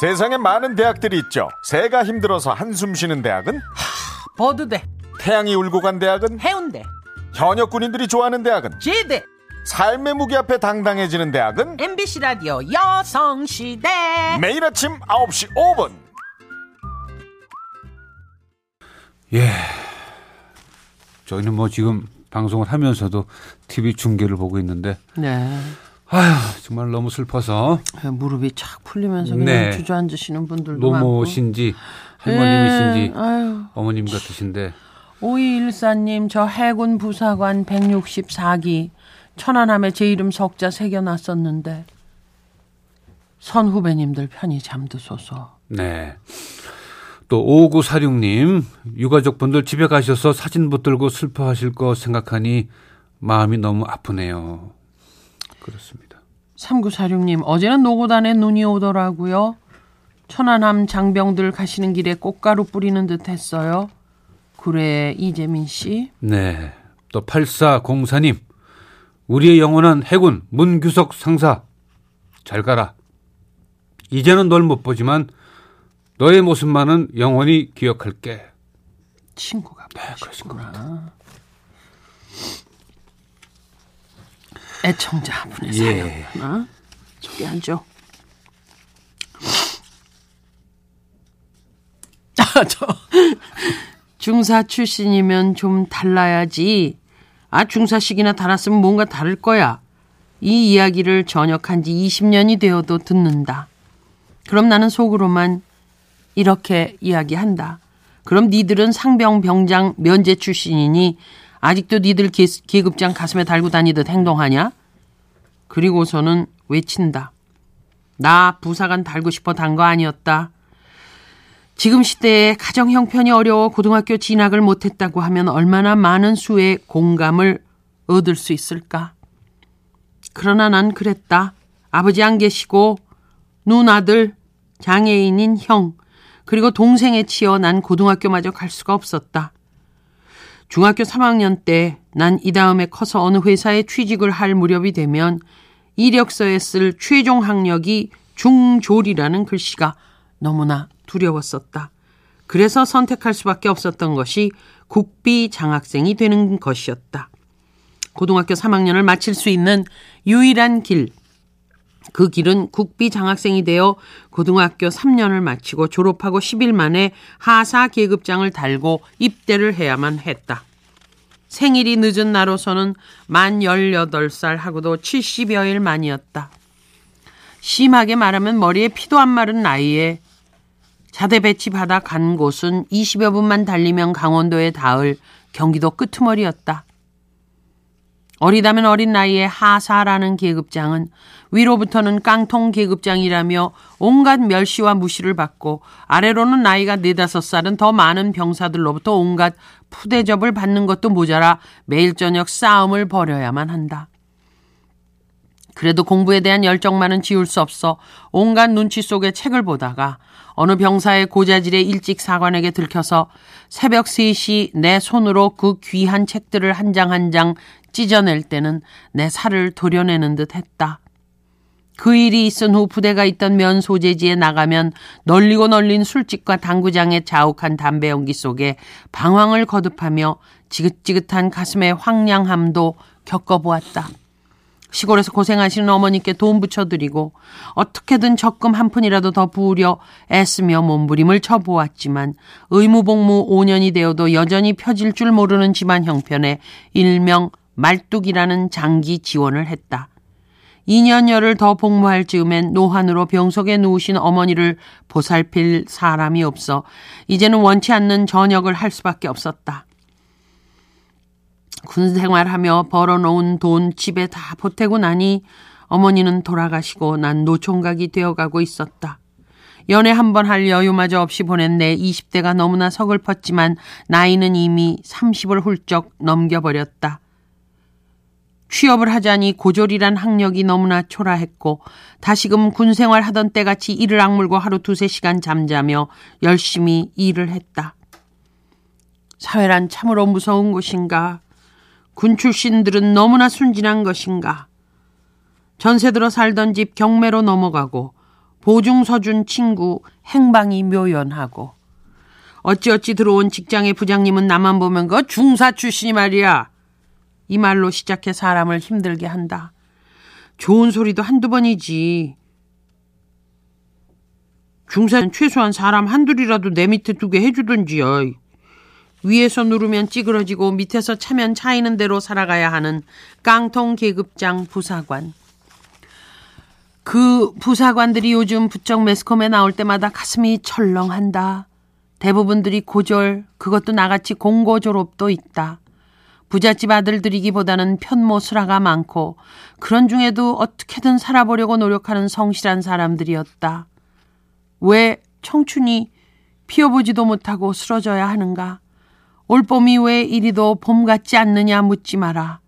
세상에 많은 대학들이 있죠. 새가 힘들어서 한숨 쉬는 대학은 버드대, 태양이 울고 간 대학은 해운대, 현역 군인들이 좋아하는 대학은 제대, 삶의 무게 앞에 당당해지는 대학은 MBC 라디오 여성시대. 매일 아침 9시 5분 예. 저희는 뭐 지금 방송을 하면서도 TV 중계를 보고 있는데 네. 아휴 정말 너무 슬퍼서 무릎이 착 풀리면서 네. 주저앉으시는 분들도. 노모신지 할머님이신지 예, 아유. 어머님 같으신데 5214님, 저 해군 부사관 164기 천안함에 제 이름 석자 새겨놨었는데 선 후배님들 편히 잠드소서. 네. 또 5946님 유가족분들 집에 가셔서 사진 붙들고 슬퍼하실 거 생각하니 마음이 너무 아프네요. 그렇습니다. 3946님, 어제는 노고단에 눈이 오더라고요. 천안함 장병들 가시는 길에 꽃가루 뿌리는 듯 했어요. 그래, 이재민 씨. 네. 또 8404님 우리의 영원한 해군 문규석 상사 잘 가라. 이제는 널 못 보지만 너의 모습만은 영원히 기억할게. 친구가 네, 보시구나. 애청자 분의 예. 사연이구나. 저기 앉아. 아, 저 중사 출신이면 좀 달라야지. 아, 중사식이나 달았으면 뭔가 다를 거야. 이 이야기를 전역한 지 20년이 되어도 듣는다. 그럼 나는 속으로만 이렇게 이야기한다. 그럼 니들은 상병 병장 면제 출신이니 아직도 니들 계, 계급장 가슴에 달고 다니듯 행동하냐? 그리고서는 외친다. 나 부사관 달고 싶어 단 거 아니었다. 지금 시대에 가정 형편이 어려워 고등학교 진학을 못했다고 하면 얼마나 많은 수의 공감을 얻을 수 있을까? 그러나 난 그랬다. 아버지 안 계시고 누나들, 장애인인 형, 그리고 동생에 치여 난 고등학교마저 갈 수가 없었다. 중학교 3학년 때 난 이 다음에 커서 어느 회사에 취직을 할 무렵이 되면 이력서에 쓸 최종 학력이 중졸이라는 글씨가 너무나 두려웠었다. 그래서 선택할 수밖에 없었던 것이 국비 장학생이 되는 것이었다. 고등학교 3학년을 마칠 수 있는 유일한 길. 그 길은 국비 장학생이 되어 고등학교 3년을 마치고 졸업하고 10일 만에 하사 계급장을 달고 입대를 해야만 했다. 생일이 늦은 나로서는 만 18살 하고도 70여일 만이었다. 심하게 말하면 머리에 피도 안 마른 나이에 자대 배치 받아 간 곳은 20여 분만 달리면 강원도에 닿을 경기도 끄트머리였다. 어리다면 어린 나이에 하사라는 계급장은 위로부터는 깡통 계급장이라며 온갖 멸시와 무시를 받고 아래로는 나이가 네다섯 살은 더 많은 병사들로부터 온갖 푸대접을 받는 것도 모자라 매일 저녁 싸움을 벌여야만 한다. 그래도 공부에 대한 열정만은 지울 수 없어 온갖 눈치 속에 책을 보다가 어느 병사의 고자질에 일찍 사관에게 들켜서 새벽 3시 내 손으로 그 귀한 책들을 한 장 한 장 찢어낼 때는 내 살을 도려내는 듯 했다. 그 일이 있은 후 부대가 있던 면 소재지에 나가면 널리고 널린 술집과 당구장의 자욱한 담배 연기 속에 방황을 거듭하며 지긋지긋한 가슴의 황량함도 겪어보았다. 시골에서 고생하시는 어머니께 돈 붙여드리고 어떻게든 적금 한 푼이라도 더 부으려 애쓰며 몸부림을 쳐보았지만 의무복무 5년이 되어도 여전히 펴질 줄 모르는 집안 형편에 일명 말뚝이라는 장기 지원을 했다. 2년여를 더 복무할 즈음엔 노환으로 병석에 누우신 어머니를 보살필 사람이 없어 이제는 원치 않는 전역을 할 수밖에 없었다. 군 생활하며 벌어놓은 돈 집에 다 보태고 나니 어머니는 돌아가시고 난 노총각이 되어가고 있었다. 연애 한 번 할 여유마저 없이 보낸 내 20대가 너무나 서글펐지만 나이는 이미 30을 훌쩍 넘겨버렸다. 취업을 하자니 고졸이란 학력이 너무나 초라했고 다시금 군 생활 하던 때같이 이를 악물고 하루 두세 시간 잠자며 열심히 일을 했다. 사회란 참으로 무서운 곳인가? 군 출신들은 너무나 순진한 것인가? 전세 들어 살던 집 경매로 넘어가고 보증 서준 친구 행방이 묘연하고 어찌어찌 들어온 직장의 부장님은 나만 보면 그 중사 출신이 말이야. 이 말로 시작해 사람을 힘들게 한다. 좋은 소리도 한두 번이지. 중사는 최소한 사람 한둘이라도 내 밑에 두게 해주던지요. 위에서 누르면 찌그러지고 밑에서 차면 차이는 대로 살아가야 하는 깡통 계급장 부사관. 그 부사관들이 요즘 부쩍 매스컴에 나올 때마다 가슴이 철렁한다. 대부분들이 고졸, 그것도 나같이 공고 졸업도 있다. 부잣집 아들들이기보다는 편모수라가 많고 그런 중에도 어떻게든 살아보려고 노력하는 성실한 사람들이었다. 왜 청춘이 피어보지도 못하고 쓰러져야 하는가? 올봄이 왜 이리도 봄 같지 않느냐 묻지 마라.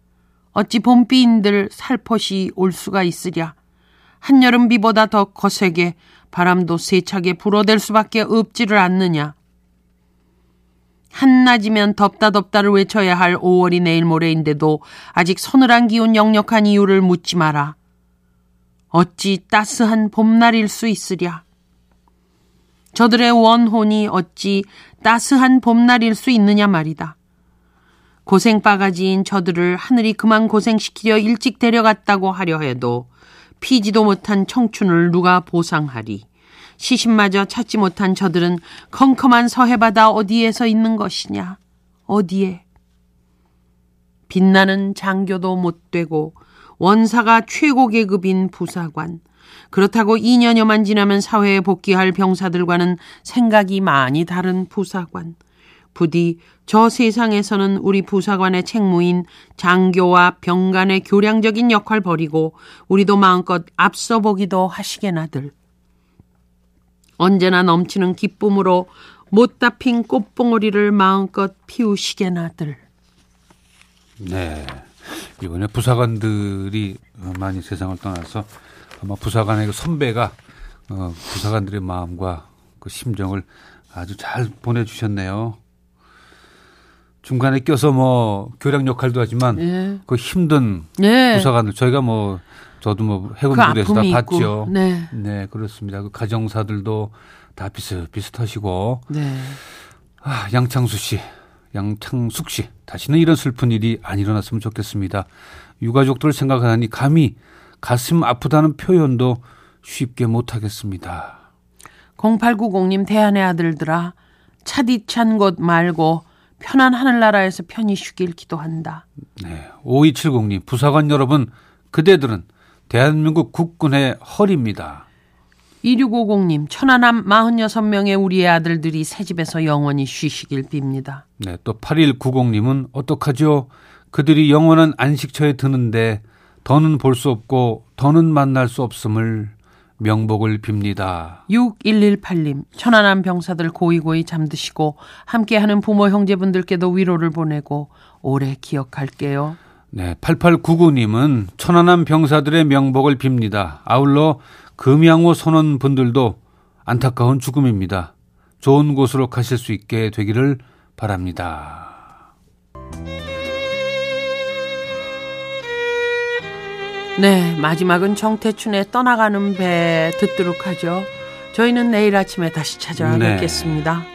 어찌 봄비인들 살포시 올 수가 있으랴. 한여름 비보다 더 거세게 바람도 세차게 불어댈 수밖에 없지를 않느냐. 한낮이면 덥다 덥다를 외쳐야 할 5월이 내일 모레인데도 아직 서늘한 기운 역력한 이유를 묻지 마라. 어찌 따스한 봄날일 수 있으랴. 저들의 원혼이 어찌 따스한 봄날일 수 있느냐 말이다. 고생 바가지인 저들을 하늘이 그만 고생시키려 일찍 데려갔다고 하려 해도 피지도 못한 청춘을 누가 보상하리. 시신마저 찾지 못한 저들은 컴컴한 서해바다 어디에서 있는 것이냐? 어디에? 빛나는 장교도 못 되고 원사가 최고 계급인 부사관. 그렇다고 2년여만 지나면 사회에 복귀할 병사들과는 생각이 많이 다른 부사관. 부디 저 세상에서는 우리 부사관의 책무인 장교와 병간의 교량적인 역할 버리고 우리도 마음껏 앞서 보기도 하시게나들. 언제나 넘치는 기쁨으로 못다 핀 꽃봉오리를 마음껏 피우시게나들. 네. 이번에 부사관들이 많이 세상을 떠나서 아마 부사관의 그 선배가 어, 부사관들의 마음과 그 심정을 아주 잘 보내주셨네요. 중간에 껴서 뭐 교량 역할도 하지만 예. 그 힘든 네. 부사관들 저희가 뭐 저도 뭐그 해군부대에서 다 아픔이 봤죠. 네. 네, 그렇습니다. 그 가정사들도 다 비슷 비슷하시고 네. 아, 양창수 씨, 양창숙 씨 다시는 이런 슬픈 일이 안 일어났으면 좋겠습니다. 유가족들을 생각하니 감히 가슴 아프다는 표현도 쉽게 못하겠습니다. 0890님 대한의 아들들아 차디 찬 곳 말고 편한 하늘나라에서 편히 쉬길 기도한다. 네, 5270님 부사관 여러분 그대들은 대한민국 국군의 허리입니다. 2650님 천안함 46명의 우리의 아들들이 새 집에서 영원히 쉬시길 빕니다. 네, 또 8190님은 어떡하죠? 그들이 영원한 안식처에 드는데 더는 볼 수 없고 더는 만날 수 없음을 명복을 빕니다. 6118님 천안함 병사들 고이고이 잠드시고 함께하는 부모 형제분들께도 위로를 보내고 오래 기억할게요. 네, 8899님은 천안함 병사들의 명복을 빕니다. 아울러 금양호 선원 분들도 안타까운 죽음입니다. 좋은 곳으로 가실 수 있게 되기를 바랍니다. 네, 마지막은 정태춘의 떠나가는 배 듣도록 하죠. 저희는 내일 아침에 다시 찾아뵙겠습니다.